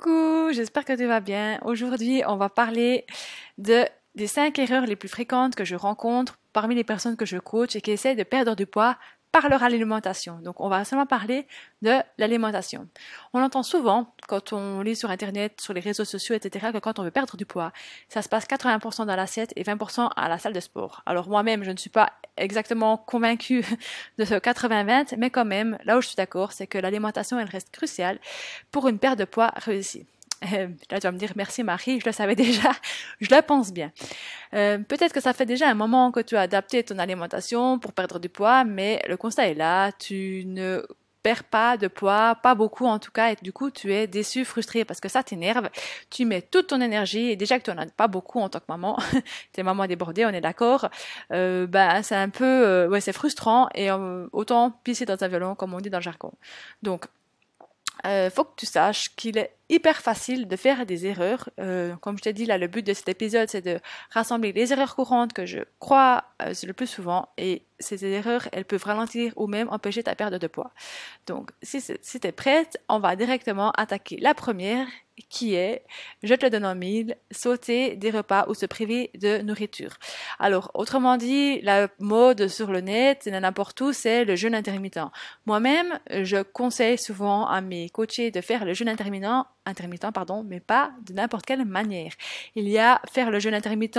Coucou, j'espère que tu vas bien. Aujourd'hui, on va parler de, des 5 erreurs les plus fréquentes que je rencontre parmi les personnes que je coach et qui essaient de perdre du poids par leur alimentation. Donc, on va seulement parler de l'alimentation. On entend souvent, quand on lit sur Internet, sur les réseaux sociaux, etc., que quand on veut perdre du poids, ça se passe 80% dans l'assiette et 20% à la salle de sport. Alors, moi-même, je ne suis pas exactement convaincue de ce 80-20, mais quand même, là où je suis d'accord, c'est que l'alimentation, elle reste cruciale pour une perte de poids réussie. Euh, là, tu vas me dire merci Marie, je le savais déjà, je le pense bien. Euh, peut-être que ça fait déjà un moment que tu as adapté ton alimentation pour perdre du poids, mais le constat est là, tu ne perds pas de poids, pas beaucoup en tout cas, et du coup tu es déçu, frustré parce que ça t'énerve. Tu mets toute ton énergie et déjà que tu n'en as pas beaucoup en tant que maman, t'es maman débordée, on est d'accord. Euh, bah c'est un peu, euh, ouais c'est frustrant et euh, autant pisser dans un violon comme on dit dans le jargon. Donc euh, faut que tu saches qu'il est hyper facile de faire des erreurs. Euh, comme je t'ai dit, là, le but de cet épisode, c'est de rassembler les erreurs courantes que je crois euh, le plus souvent. Et ces erreurs, elles peuvent ralentir ou même empêcher ta perte de poids. Donc, si, si tu es prête, on va directement attaquer la première qui est, je te le donne en mille, sauter des repas ou se priver de nourriture. Alors, autrement dit, la mode sur le net, n'importe où, c'est le jeûne intermittent. Moi-même, je conseille souvent à mes coachés de faire le jeûne intermittent, intermittent pardon, mais pas de n'importe quelle manière. Il y a faire le jeûne intermittent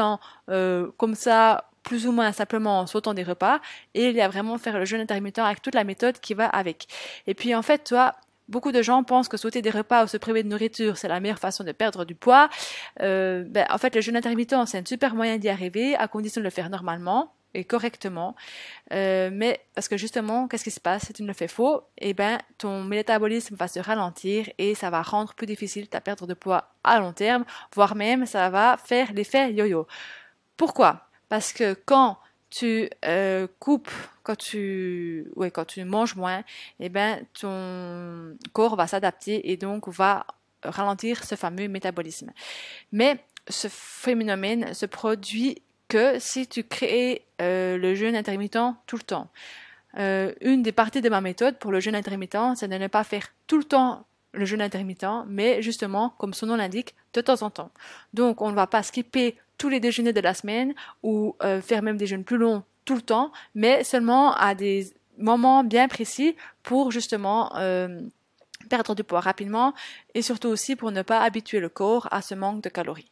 euh, comme ça, plus ou moins simplement en sautant des repas, et il y a vraiment faire le jeûne intermittent avec toute la méthode qui va avec. Et puis en fait, toi, Beaucoup de gens pensent que sauter des repas ou se priver de nourriture, c'est la meilleure façon de perdre du poids. Euh, ben, en fait, le jeûne intermittent, c'est un super moyen d'y arriver, à condition de le faire normalement et correctement. Euh, mais parce que justement, qu'est-ce qui se passe? Si tu ne le fais faux Eh ben, ton métabolisme va se ralentir et ça va rendre plus difficile ta perte de poids à long terme, voire même ça va faire l'effet yo-yo. Pourquoi? Parce que quand tu euh, coupes, quand tu, quand tu manges moins, eh ben, ton corps va s'adapter et donc va ralentir ce fameux métabolisme. Mais ce phénomène se produit que si tu crées euh, le jeûne intermittent tout le temps. Euh, une des parties de ma méthode pour le jeûne intermittent, c'est de ne pas faire tout le temps le jeûne intermittent, mais justement, comme son nom l'indique, de temps en temps. Donc, on ne va pas skipper tous les déjeuners de la semaine ou euh, faire même des jeûnes plus longs tout le temps, mais seulement à des moments bien précis pour justement euh, perdre du poids rapidement et surtout aussi pour ne pas habituer le corps à ce manque de calories.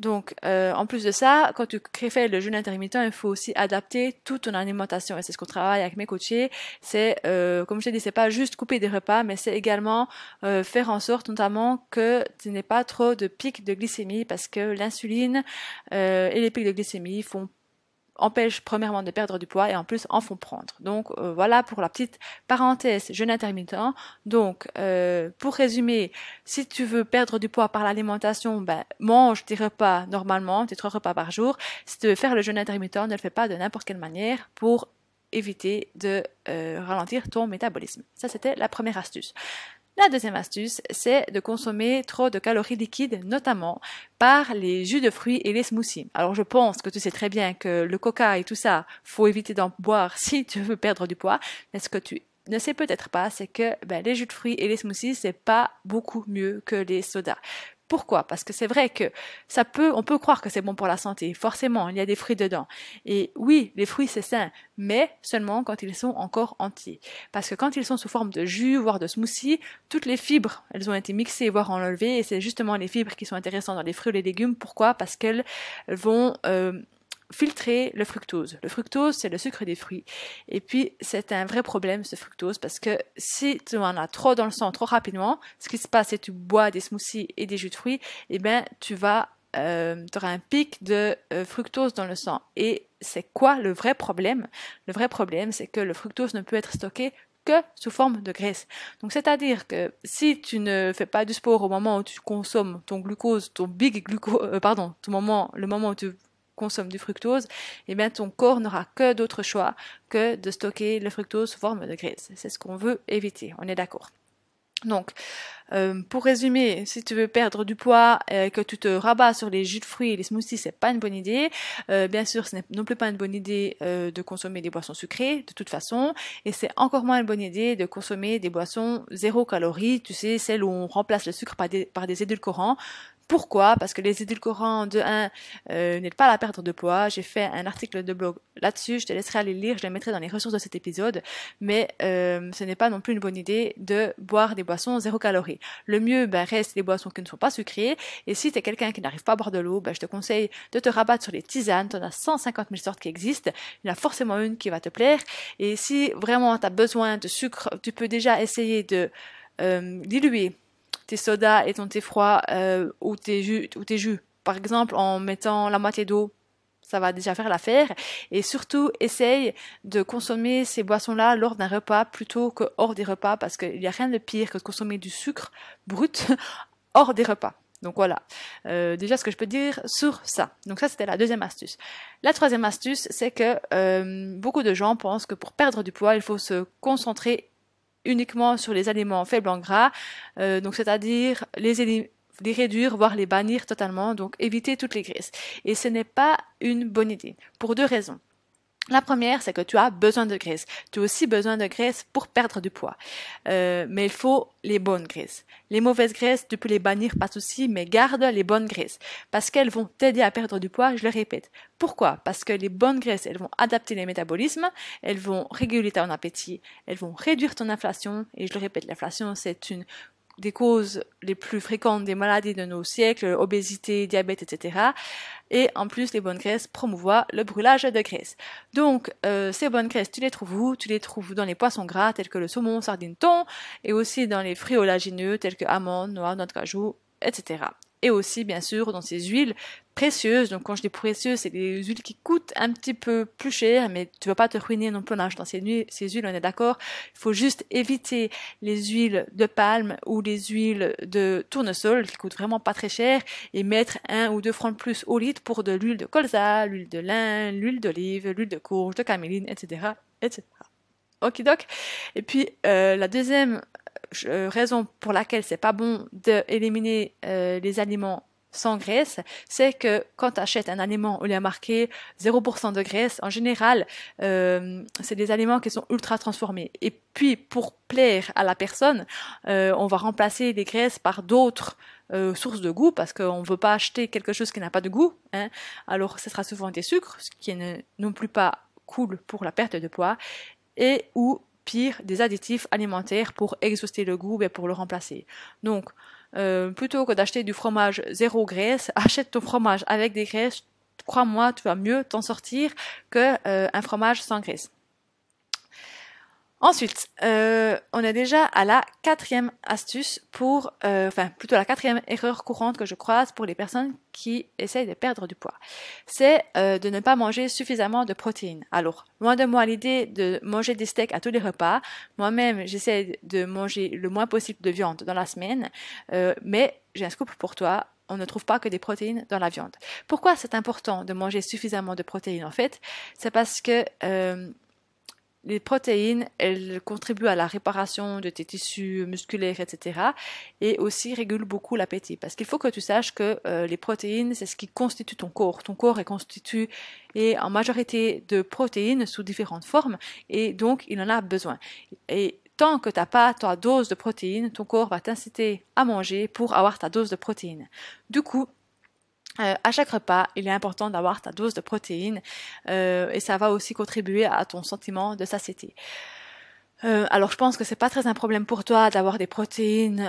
Donc, euh, en plus de ça, quand tu fais le jeûne intermittent, il faut aussi adapter toute ton alimentation. Et c'est ce qu'on travaille avec mes coachés. C'est, euh, comme je t'ai dit, c'est pas juste couper des repas, mais c'est également euh, faire en sorte, notamment, que tu n'aies pas trop de pics de glycémie, parce que l'insuline et les pics de glycémie font empêche premièrement de perdre du poids et en plus en font prendre. Donc euh, voilà pour la petite parenthèse jeûne intermittent. Donc euh, pour résumer, si tu veux perdre du poids par l'alimentation, ben, mange tes repas normalement, tes trois repas par jour. Si tu veux faire le jeûne intermittent, ne le fais pas de n'importe quelle manière pour éviter de euh, ralentir ton métabolisme. Ça c'était la première astuce. La deuxième astuce, c'est de consommer trop de calories liquides, notamment par les jus de fruits et les smoothies. Alors je pense que tu sais très bien que le coca et tout ça, faut éviter d'en boire si tu veux perdre du poids. Mais ce que tu ne sais peut-être pas, c'est que ben, les jus de fruits et les smoothies, c'est pas beaucoup mieux que les sodas. Pourquoi? Parce que c'est vrai que ça peut, on peut croire que c'est bon pour la santé. Forcément, il y a des fruits dedans. Et oui, les fruits c'est sain, mais seulement quand ils sont encore entiers. Parce que quand ils sont sous forme de jus, voire de smoothie, toutes les fibres, elles ont été mixées, voire enlevées, et c'est justement les fibres qui sont intéressantes dans les fruits et les légumes. Pourquoi? Parce qu'elles vont euh, filtrer le fructose. Le fructose, c'est le sucre des fruits. Et puis, c'est un vrai problème, ce fructose, parce que si tu en as trop dans le sang trop rapidement, ce qui se passe, c'est que tu bois des smoothies et des jus de fruits, eh ben, tu vas, euh, auras un pic de euh, fructose dans le sang. Et c'est quoi le vrai problème? Le vrai problème, c'est que le fructose ne peut être stocké que sous forme de graisse. Donc c'est-à-dire que si tu ne fais pas du sport au moment où tu consommes ton glucose, ton big glucose, euh, pardon, ton moment, le moment où tu consomme du fructose, eh bien ton corps n'aura que d'autres choix que de stocker le fructose sous forme de graisse. C'est ce qu'on veut éviter, on est d'accord. Donc, euh, pour résumer, si tu veux perdre du poids et que tu te rabats sur les jus de fruits et les smoothies, c'est pas une bonne idée. Euh, bien sûr, ce n'est non plus pas une bonne idée euh, de consommer des boissons sucrées, de toute façon, et c'est encore moins une bonne idée de consommer des boissons zéro calories, tu sais, celles où on remplace le sucre par des édulcorants. Pourquoi? Parce que les édulcorants, de 1, euh, n'aident pas à la perte de poids. J'ai fait un article de blog là-dessus, je te laisserai aller lire, je le mettrai dans les ressources de cet épisode, mais euh, ce n'est pas non plus une bonne idée de boire des boissons zéro calories. Le mieux ben, reste les boissons qui ne sont pas sucrées, et si tu es quelqu'un qui n'arrive pas à boire de l'eau, ben, je te conseille de te rabattre sur les tisanes, tu as 150 000 sortes qui existent, il y en a forcément une qui va te plaire, et si vraiment tu as besoin de sucre, tu peux déjà essayer de euh, diluer tes sodas et ton thé froid euh, ou, tes jus, ou tes jus. Par exemple, en mettant la moitié d'eau, ça va déjà faire l'affaire. Et surtout, essaye de consommer ces boissons-là lors d'un repas plutôt que hors des repas parce qu'il n'y a rien de pire que de consommer du sucre brut hors des repas. Donc voilà, euh, déjà ce que je peux dire sur ça. Donc ça c'était la deuxième astuce. La troisième astuce, c'est que euh, beaucoup de gens pensent que pour perdre du poids, il faut se concentrer uniquement sur les aliments faibles en gras, euh, donc c'est-à-dire les, les réduire, voire les bannir totalement, donc éviter toutes les graisses. Et ce n'est pas une bonne idée, pour deux raisons. La première, c'est que tu as besoin de graisse. Tu as aussi besoin de graisse pour perdre du poids. Euh, mais il faut les bonnes graisses. Les mauvaises graisses, tu peux les bannir, pas de souci, mais garde les bonnes graisses. Parce qu'elles vont t'aider à perdre du poids, je le répète. Pourquoi? Parce que les bonnes graisses, elles vont adapter les métabolismes, elles vont réguler ton appétit, elles vont réduire ton inflation. Et je le répète, l'inflation, c'est une des causes les plus fréquentes des maladies de nos siècles, obésité, diabète, etc. Et en plus, les bonnes graisses promouvoient le brûlage de graisse. Donc, euh, ces bonnes graisses, tu les trouves où? Tu les trouves dans les poissons gras tels que le saumon, sardine, thon, et aussi dans les fruits olagineux tels que amandes, noix, noix de cajou, etc et aussi bien sûr dans ces huiles précieuses. Donc quand je dis précieuses, c'est des huiles qui coûtent un petit peu plus cher, mais tu vas pas te ruiner non plus en achetant ces, huiles, on est d'accord. Il faut juste éviter les huiles de palme ou les huiles de tournesol qui coûtent vraiment pas très cher et mettre un ou deux francs de plus au litre pour de l'huile de colza, l'huile de lin, l'huile d'olive, l'huile de courge, de caméline, etc., etc. Ok doc. Et puis euh, la deuxième euh, raison pour laquelle c'est pas bon d'éliminer euh, les aliments sans graisse, c'est que quand tu achètes un aliment où il y a marqué 0% de graisse, en général, euh, c'est des aliments qui sont ultra transformés. Et puis, pour plaire à la personne, on va remplacer les graisses par d'autres sources de goût parce qu'on ne veut pas acheter quelque chose qui n'a pas de goût. Hein. Alors, ce sera souvent des sucres, ce qui n'est non plus pas cool pour la perte de poids, et ou pire, des additifs alimentaires pour exhauster le goût et pour le remplacer. Donc, euh, plutôt que d'acheter du fromage zéro graisse, achète ton fromage avec des graisses. Crois-moi, tu vas mieux t'en sortir que euh, un fromage sans graisse. Ensuite, euh, on est déjà à la quatrième astuce pour, euh, enfin plutôt la quatrième erreur courante que je croise pour les personnes qui essayent de perdre du poids. C'est euh, de ne pas manger suffisamment de protéines. Alors, loin de moi l'idée de manger des steaks à tous les repas. Moi-même, j'essaie de manger le moins possible de viande dans la semaine, mais j'ai un scoop pour toi on ne trouve pas que des protéines dans la viande. Pourquoi c'est important de manger suffisamment de protéines en fait? C'est parce que les protéines, elles contribuent à la réparation de tes tissus musculaires, etc. Et aussi régulent beaucoup l'appétit. Parce qu'il faut que tu saches que euh, les protéines, c'est ce qui constitue ton corps. Ton corps est constitué et en majorité de protéines sous différentes formes. Et donc, il en a besoin. Et tant que tu n'as pas ta dose de protéines, ton corps va t'inciter à manger pour avoir ta dose de protéines. Du coup, euh, à chaque repas, il est important d'avoir ta dose de protéines euh, et ça va aussi contribuer à ton sentiment de satiété. Euh, alors je pense que c'est pas très un problème pour toi d'avoir des protéines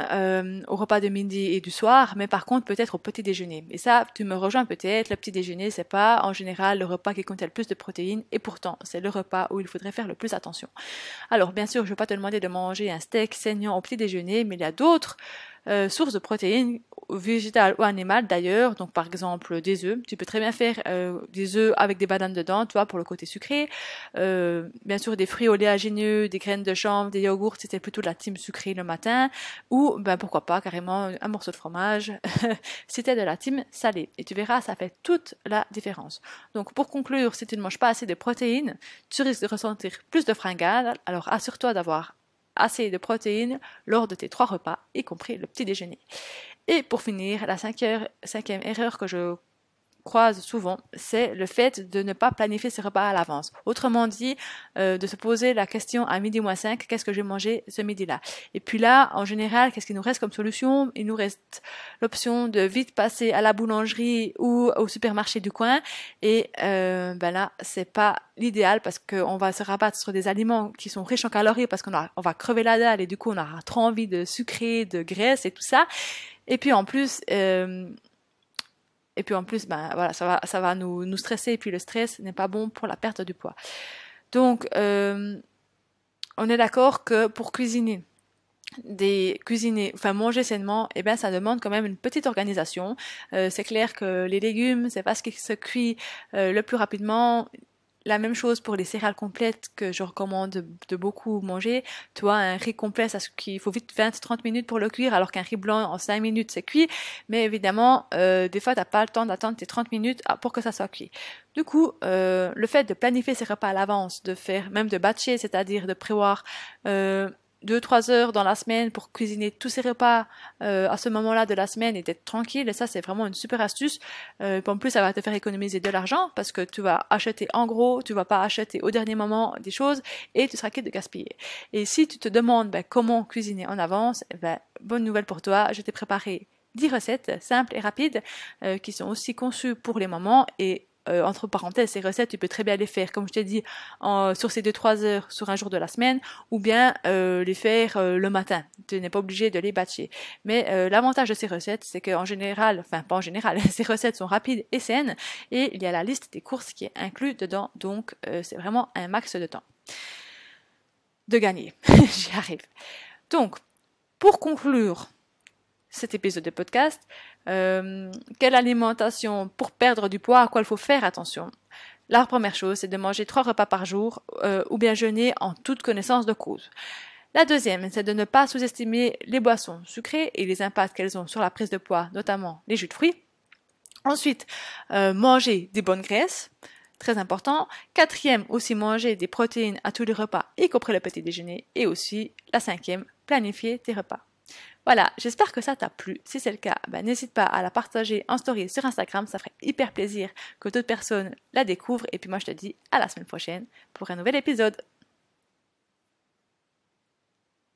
au repas de midi et du soir, mais par contre peut-être au petit déjeuner. Et ça, tu me rejoins peut-être. Le petit déjeuner, c'est pas en général le repas qui contient le plus de protéines, et pourtant c'est le repas où il faudrait faire le plus attention. Alors bien sûr, je vais pas te demander de manger un steak saignant au petit déjeuner, mais il y a d'autres sources de protéines végétales ou animales d'ailleurs, donc par exemple des œufs. Tu peux très bien faire euh, des œufs avec des bananes dedans, tu vois, pour le côté sucré. Euh, bien sûr, des fruits oléagineux, des graines de chanvre, des yogourts, c'était plutôt de la team sucrée le matin. Ou, ben pourquoi pas, carrément un morceau de fromage, c'était de la team salée. Et tu verras, ça fait toute la différence. Donc pour conclure, si tu ne manges pas assez de protéines, tu risques de ressentir plus de fringales. Alors assure-toi d'avoir assez de protéines lors de tes trois repas, y compris le petit déjeuner. Et pour finir, la cinquième, erreur que je croise souvent, c'est le fait de ne pas planifier ses repas à l'avance. Autrement dit, euh, de se poser la question à midi moins 5, qu'est-ce que je vais manger ce midi-là? Et puis là, en général, qu'est-ce qu'il nous reste comme solution? Il nous reste l'option de vite passer à la boulangerie ou au supermarché du coin. Et euh, ben là, c'est pas l'idéal parce qu'on va se rabattre sur des aliments qui sont riches en calories parce qu'on on va crever la dalle et du coup on aura trop envie de sucré, de graisse et tout ça. Et puis en plus, euh, et puis en plus, ben voilà, ça va, ça va nous, stresser. Et puis le stress n'est pas bon pour la perte du poids. Donc, euh, on est d'accord que pour cuisiner, des cuisiner, enfin manger sainement, eh ben ça demande quand même une petite organisation. Euh, c'est clair que les légumes, c'est pas ce qui se cuit le plus rapidement. La même chose pour les céréales complètes que je recommande de, beaucoup manger. Tu vois, un riz complet, ça qu'il faut vite 20-30 minutes pour le cuire, alors qu'un riz blanc en 5 minutes c'est cuit. Mais évidemment, euh, des fois t'as pas le temps d'attendre tes 30 minutes ah, pour que ça soit cuit. Du coup, euh, le fait de planifier ses repas à l'avance, de faire même de batcher, c'est-à-dire de prévoir euh, deux trois heures dans la semaine pour cuisiner tous ces repas euh, à ce moment-là de la semaine et d'être tranquille. Et ça c'est vraiment une super astuce. Euh, en plus ça va te faire économiser de l'argent parce que tu vas acheter en gros tu vas pas acheter au dernier moment des choses et tu seras quitte de gaspiller. Et si tu te demandes ben, comment cuisiner en avance ben, bonne nouvelle pour toi. Je t'ai préparé 10 recettes simples et rapides euh, qui sont aussi conçues pour les moments et euh, entre parenthèses, ces recettes, tu peux très bien les faire, comme je t'ai dit, en, sur ces 2-3 heures sur un jour de la semaine, ou bien euh, les faire euh, le matin. Tu n'es pas obligé de les batcher. Mais l'avantage de ces recettes, c'est qu'en général, enfin pas en général, ces recettes sont rapides et saines, et il y a la liste des courses qui est inclue dedans, donc c'est vraiment un max de temps de gagner. J'y arrive. Donc, pour conclure cet épisode de podcast, euh, quelle alimentation pour perdre du poids, à quoi il faut faire attention? La première chose, c'est de manger trois repas par jour euh, ou bien jeûner en toute connaissance de cause. La deuxième, c'est de ne pas sous-estimer les boissons sucrées et les impacts qu'elles ont sur la prise de poids, notamment les jus de fruits. Ensuite, euh, manger des bonnes graisses, très important. Quatrième, aussi manger des protéines à tous les repas, y compris le petit déjeuner. Et aussi, la cinquième, planifier tes repas. Voilà, j'espère que ça t'a plu. Si c'est le cas, ben, n'hésite pas à la partager en story sur Instagram, ça ferait hyper plaisir que d'autres personnes la découvrent. Et puis moi je te dis à la semaine prochaine pour un nouvel épisode.